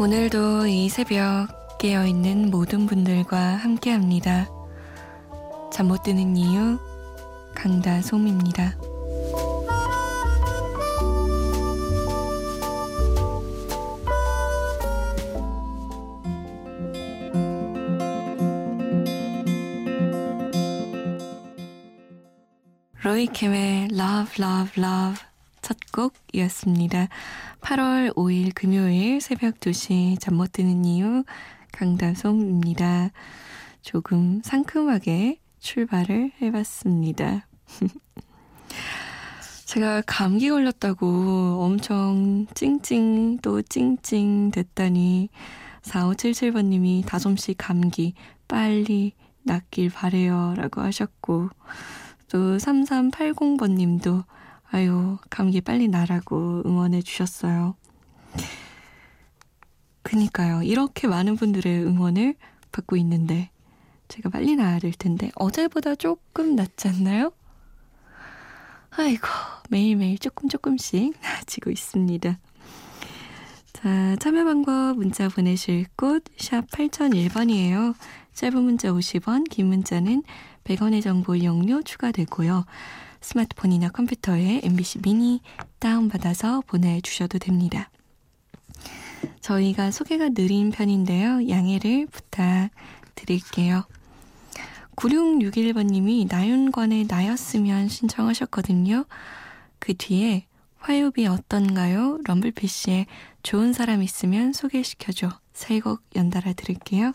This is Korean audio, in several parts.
오늘도 이 새벽 깨어있는 모든 분들과 함께 합니다. 잠 못 드는 이유, 강다솜입니다. 로이캠의 Love, Love, Love 첫 곡이었습니다. 8월 5일 금요일 새벽 2시 잠 못 드는 이유 강다솜입니다. 조금 상큼하게 출발을 해봤습니다. 제가 감기 걸렸다고 엄청 찡찡 또 찡찡 됐다니 4577번님이 다솜씨 감기 빨리 낫길 바래요 라고 하셨고 또 3380번님도 아유, 감기 빨리 나라고 응원해 주셨어요. 그니까요. 이렇게 많은 분들의 응원을 받고 있는데 제가 빨리 될 텐데 어제보다 조금 낫지 않나요? 아이고, 매일매일 조금 조금씩 나아지고 있습니다. 자, 참여 방법 문자 보내실 곳 샵 8001번이에요. 짧은 문자 50원, 긴 문자는 100원의 정보 이용료 추가되고요. 스마트폰이나 컴퓨터에 MBC 미니 다운받아서 보내주셔도 됩니다. 저희가 소개가 느린 편인데요. 양해를 부탁드릴게요. 9661번님이 나윤권의 나였으면 신청하셨거든요. 그 뒤에 화요비 어떤가요? 럼블피쉬의 좋은 사람 있으면 소개시켜줘. 세곡 연달아 들을게요.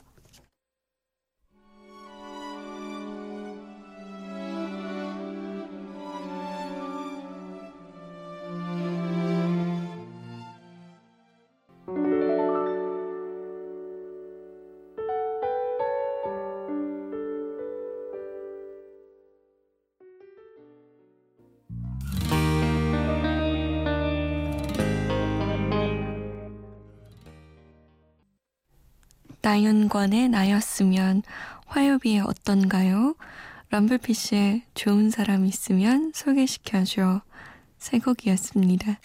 나윤권의 나였으면 화요비에 어떤가요? 럼블피쉬의 좋은 사람 있으면 소개시켜줘. 새 곡이었습니다.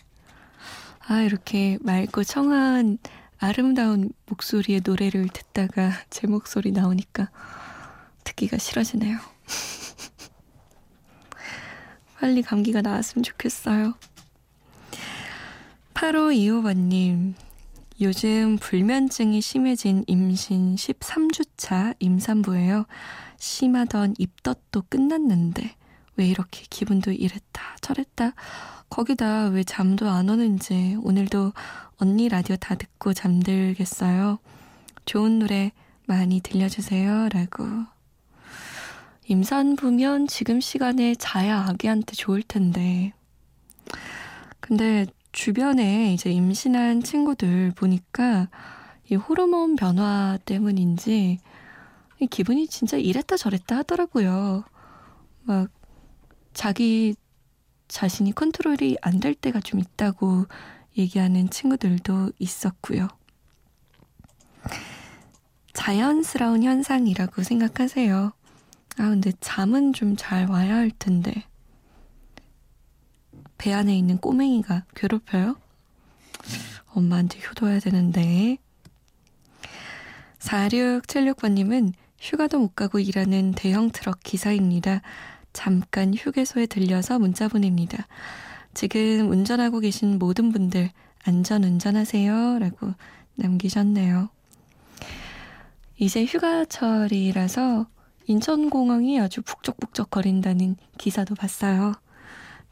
아, 이렇게 맑고 청아한 아름다운 목소리의 노래를 듣다가 제 목소리 나오니까 듣기가 싫어지네요. 빨리 감기가 나았으면 좋겠어요. 8525번님, 요즘 불면증이 심해진 임신 13주차 임산부예요. 심하던 입덧도 끝났는데 왜 이렇게 기분도 이랬다 저랬다 거기다 왜 잠도 안 오는지 오늘도 언니 라디오 다 듣고 잠들겠어요. 좋은 노래 많이 들려주세요. 라고. 임산부면 지금 시간에 자야 아기한테 좋을 텐데. 근데 주변에 이제 임신한 친구들 보니까 이 호르몬 변화 때문인지 이 기분이 진짜 이랬다 저랬다 하더라고요. 막 자기 자신이 컨트롤이 안 될 때가 좀 있다고 얘기하는 친구들도 있었고요. 자연스러운 현상이라고 생각하세요. 아, 근데 잠은 좀 잘 와야 할 텐데. 배 안에 있는 꼬맹이가 괴롭혀요? 엄마한테 효도해야 되는데. 4676번님은 휴가도 못 가고 일하는 대형 트럭 기사입니다. 잠깐 휴게소에 들려서 문자 보냅니다. 지금 운전하고 계신 모든 분들 안전 운전하세요. 라고 남기셨네요. 이제 휴가철이라서 인천공항이 아주 북적북적 거린다는 기사도 봤어요.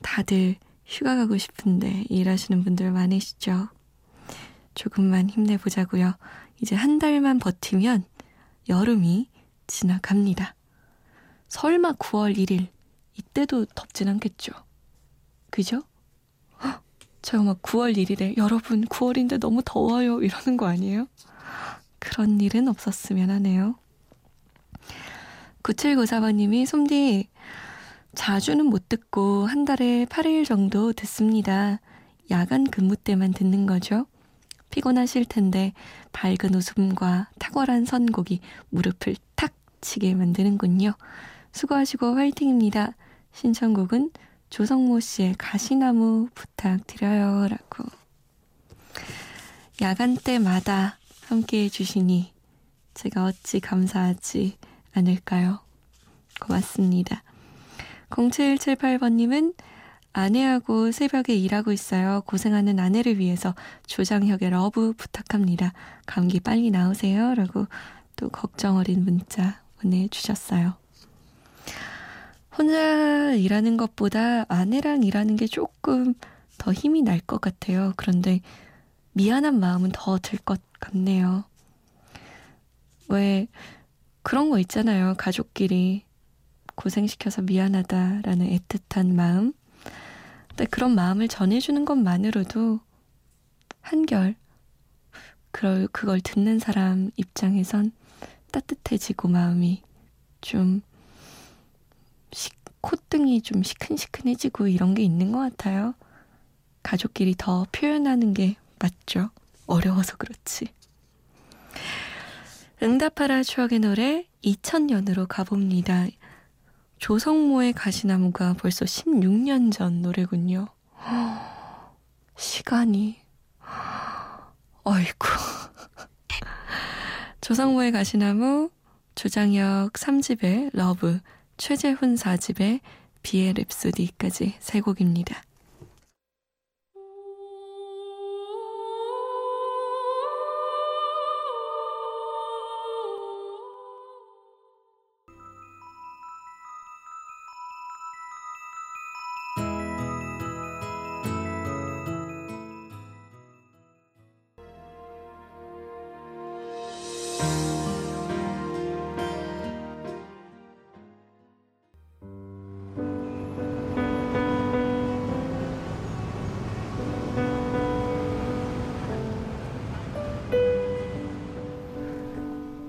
다들 휴가 가고 싶은데 일하시는 분들 많으시죠? 조금만 힘내보자고요. 이제 한 달만 버티면 여름이 지나갑니다. 설마 9월 1일 이때도 덥진 않겠죠? 그죠? 헉, 제가 막 9월 1일에 여러분 9월인데 너무 더워요 이러는 거 아니에요? 그런 일은 없었으면 하네요. 9794번님이 솜디 자주는 못 듣고 한 달에 8일 정도 듣습니다. 야간 근무 때만 듣는 거죠. 피곤하실 텐데 밝은 웃음과 탁월한 선곡이 무릎을 탁 치게 만드는군요. 수고하시고 화이팅입니다. 신청곡은 조성모 씨의 가시나무 부탁드려요. 라고. 야간 때마다 함께 해주시니 제가 어찌 감사하지 않을까요? 고맙습니다. 0778번님은 아내하고 새벽에 일하고 있어요. 고생하는 아내를 위해서 조장혁의 Love 부탁합니다. 감기 빨리 나으세요. 라고 또 걱정 어린 문자 보내주셨어요. 혼자 일하는 것보다 아내랑 일하는 게 조금 더 힘이 날 것 같아요. 그런데 미안한 마음은 더 들 것 같네요. 왜 그런 거 있잖아요. 가족끼리 고생시켜서 미안하다라는 애틋한 마음. 근데 그런 마음을 전해주는 것만으로도 한결 그걸, 그걸 듣는 사람 입장에선 따뜻해지고 마음이 좀 시, 콧등이 좀 시큰시큰해지고 이런 게 있는 것 같아요. 가족끼리 더 표현하는 게 맞죠. 어려워서 그렇지. 응답하라 추억의 노래 2000년으로 가봅니다. 조성모의 가시나무가 벌써 16년 전 노래군요. 시간이. 어이구. 조성모의 가시나무, 조장혁 3집의 러브, 최재훈 4집의 비의 랩소디까지 세 곡입니다.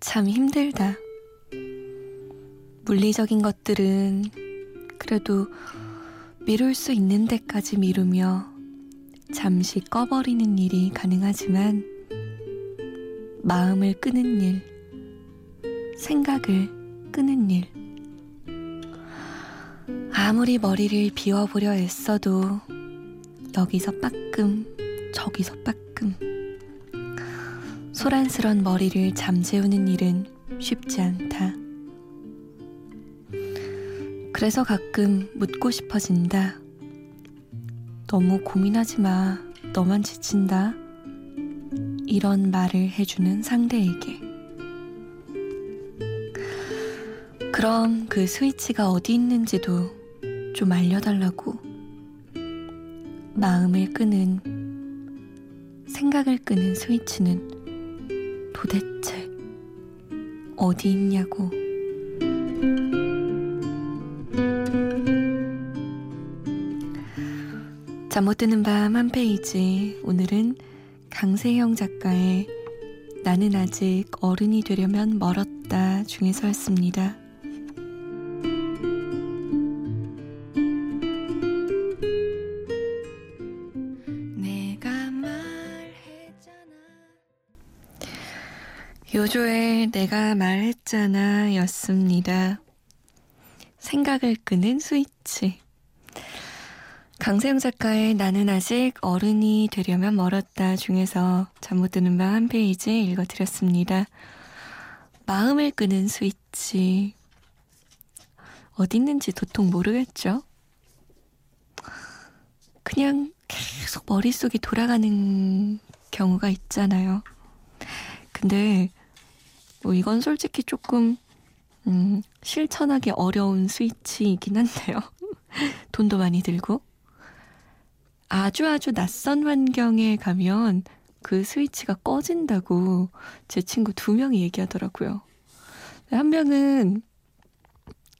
참 힘들다. 물리적인 것들은 그래도 미룰 수 있는 데까지 미루며 잠시 꺼버리는 일이 가능하지만 마음을 끄는 일, 생각을 끄는 일. 아무리 머리를 비워보려 애써도 여기서 빠끔, 저기서 빠끔. 소란스런 머리를 잠재우는 일은 쉽지 않다. 그래서 가끔 묻고 싶어진다. 너무 고민하지 마. 너만 지친다. 이런 말을 해주는 상대에게. 그럼 그 스위치가 어디 있는지도 좀 알려달라고. 마음을 끄는, 생각을 끄는 스위치는 도대체 어디 있냐고. 잠 못 드는 밤 한 페이지. 오늘은 강세형 작가의 나는 아직 어른이 되려면 멀었다 중에서였습니다. 요조의 내가 말했잖아 였습니다. 생각을 끄는 스위치. 강세영 작가의 나는 아직 어른이 되려면 멀었다 중에서 잠 못 드는 밤 한 페이지 읽어드렸습니다. 마음을 끄는 스위치. 어디 있는지 도통 모르겠죠? 그냥 계속 머릿속이 돌아가는 경우가 있잖아요. 근데 뭐 이건 솔직히 조금 음, 실천하기 어려운 스위치이긴 한데요. 돈도 많이 들고. 아주 아주 낯선 환경에 가면 그 스위치가 꺼진다고 제 친구 두 명이 얘기하더라고요. 한 명은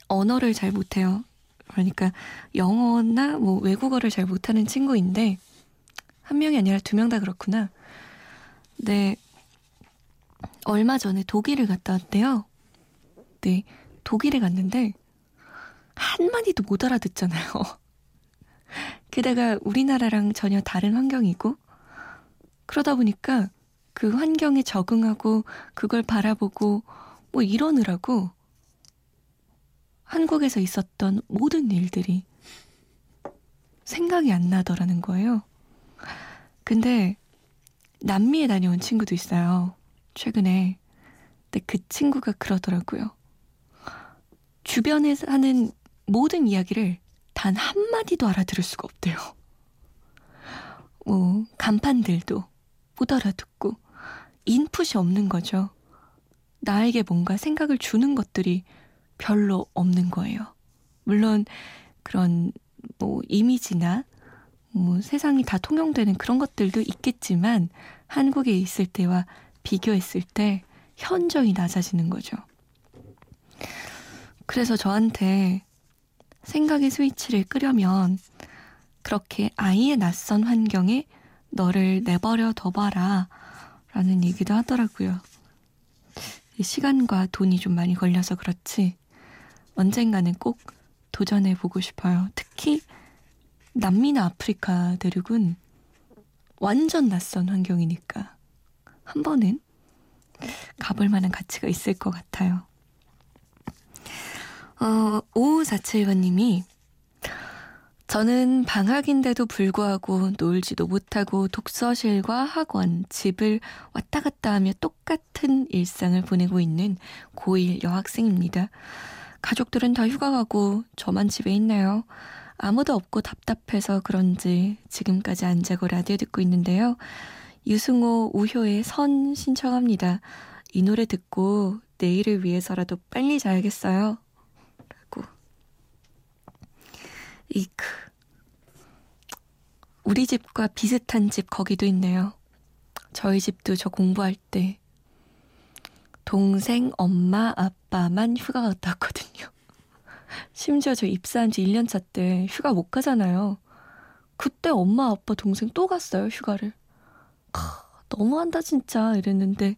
언어를 잘 못해요. 그러니까 영어나 뭐 외국어를 잘 못하는 친구인데 한 명이 아니라 두 명 다 그렇구나. 네, 얼마 전에 독일을 갔다 왔대요. 네, 독일에 갔는데 한마디도 못 알아듣잖아요. 게다가 우리나라랑 전혀 다른 환경이고 그러다 보니까 그 환경에 적응하고 그걸 바라보고 뭐 이러느라고 한국에서 있었던 모든 일들이 생각이 안 나더라는 거예요. 근데 남미에 다녀온 친구도 있어요. 최근에. 근데 그 친구가 그러더라고요. 주변에 하는 모든 이야기를 단 한마디도 알아들을 수가 없대요. 뭐, 간판들도 못 알아듣고, 인풋이 없는 거죠. 나에게 뭔가 생각을 주는 것들이 별로 없는 거예요. 물론, 그런, 뭐, 이미지나, 뭐, 세상이 다 통용되는 그런 것들도 있겠지만, 한국에 있을 때와 비교했을 때 현저히 낮아지는 거죠. 그래서 저한테 생각의 스위치를 끄려면 그렇게 아이의 낯선 환경에 너를 내버려 둬봐라 라는 얘기도 하더라고요. 시간과 돈이 좀 많이 걸려서 그렇지 언젠가는 꼭 도전해 보고 싶어요. 특히 남미나 아프리카 대륙은 완전 낯선 환경이니까 한 번은 가볼 만한 가치가 있을 것 같아요. 어, 5547번님이 저는 방학인데도 불구하고 놀지도 못하고 독서실과 학원, 집을 왔다 갔다 하며 똑같은 일상을 보내고 있는 고1 여학생입니다. 가족들은 다 휴가 가고 저만 집에 있네요. 아무도 없고 답답해서 그런지 지금까지 안 자고 라디오 듣고 있는데요. 유승호 우효의 선 신청합니다. 이 노래 듣고 내일을 위해서라도 빨리 자야겠어요. 이크. 우리 집과 비슷한 집 거기도 있네요. 저희 집도 저 공부할 때 동생, 엄마, 아빠만 휴가 갔다 왔거든요. 심지어 저 입사한 지 1년 차 때 휴가 못 가잖아요. 그때 엄마, 아빠, 동생 또 갔어요, 휴가를. 크, 너무한다, 진짜. 이랬는데,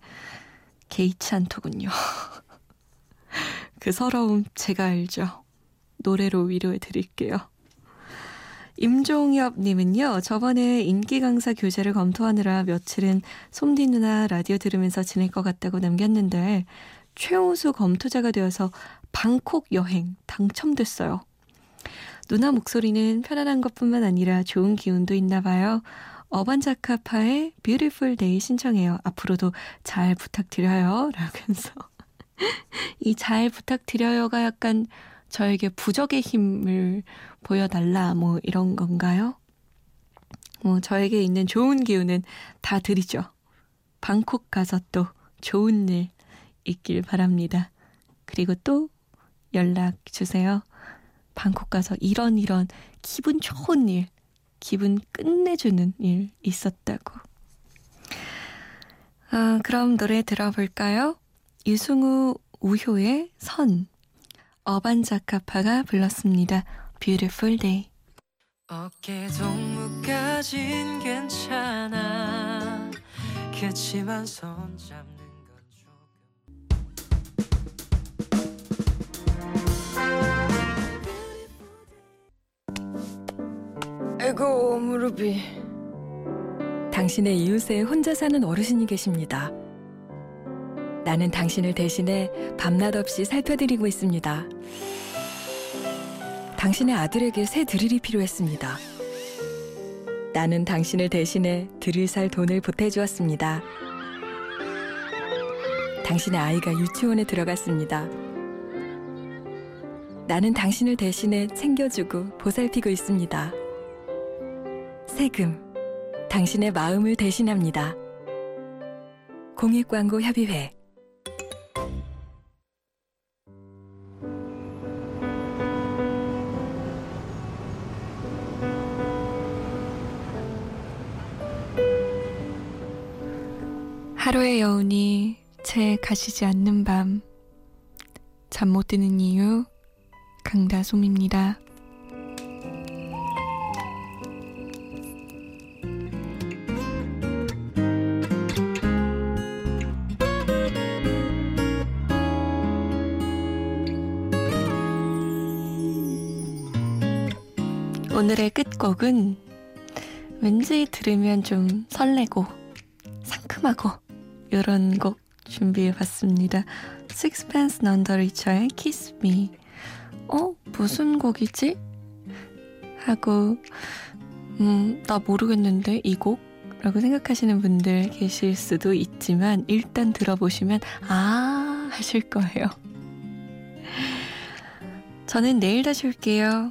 개의치 않더군요. 그 서러움 제가 알죠. 노래로 위로해 드릴게요. 임종엽님은요, 저번에 인기 강사 교재를 검토하느라 며칠은 솜디 누나 라디오 들으면서 지낼 것 같다고 남겼는데, 최우수 검토자가 되어서 방콕 여행 당첨됐어요. 누나 목소리는 편안한 것 뿐만 아니라 좋은 기운도 있나 봐요. 어반자카파의 Beautiful Day 신청해요. 앞으로도 잘 부탁드려요. 라면서. 이 잘 부탁드려요가 약간 저에게 부적의 힘을 보여달라, 뭐 이런 건가요? 뭐 저에게 있는 좋은 기운은 다 드리죠. 방콕 가서 또 좋은 일 있길 바랍니다. 그리고 또 연락 주세요. 방콕 가서 이런 이런 기분 좋은 일, 기분 끝내주는 일 있었다고. 아, 그럼 노래 들어볼까요? 유승우 우효의 선. 어반자카파가 불렀습니다. Beautiful Day. 어깨 동무까진 괜찮아. 그치만 손잡 아이고 무릎이. 당신의 이웃에 혼자 사는 어르신이 계십니다. 나는 당신을 대신해 밤낮 없이 살펴드리고 있습니다. 당신의 아들에게 새 드릴이 필요했습니다. 나는 당신을 대신해 드릴 살 돈을 보태주었습니다. 당신의 아이가 유치원에 들어갔습니다. 나는 당신을 대신해 챙겨주고 보살피고 있습니다. 세금, 당신의 마음을 대신합니다. 공익광고 협의회 하루의 여운이 채 가시지 않는 밤. 잠 못 드는 이유, 강다솜입니다. 오늘의 끝곡은 왠지 들으면 좀 설레고 상큼하고 이런 곡 준비해봤습니다. Sixpence None the Richer의 Kiss Me. 어? 무슨 곡이지? 하고 음, 나 모르겠는데 이 곡? 라고 생각하시는 분들 계실 수도 있지만 일단 들어보시면 아 하실 거예요. 저는 내일 다시 올게요.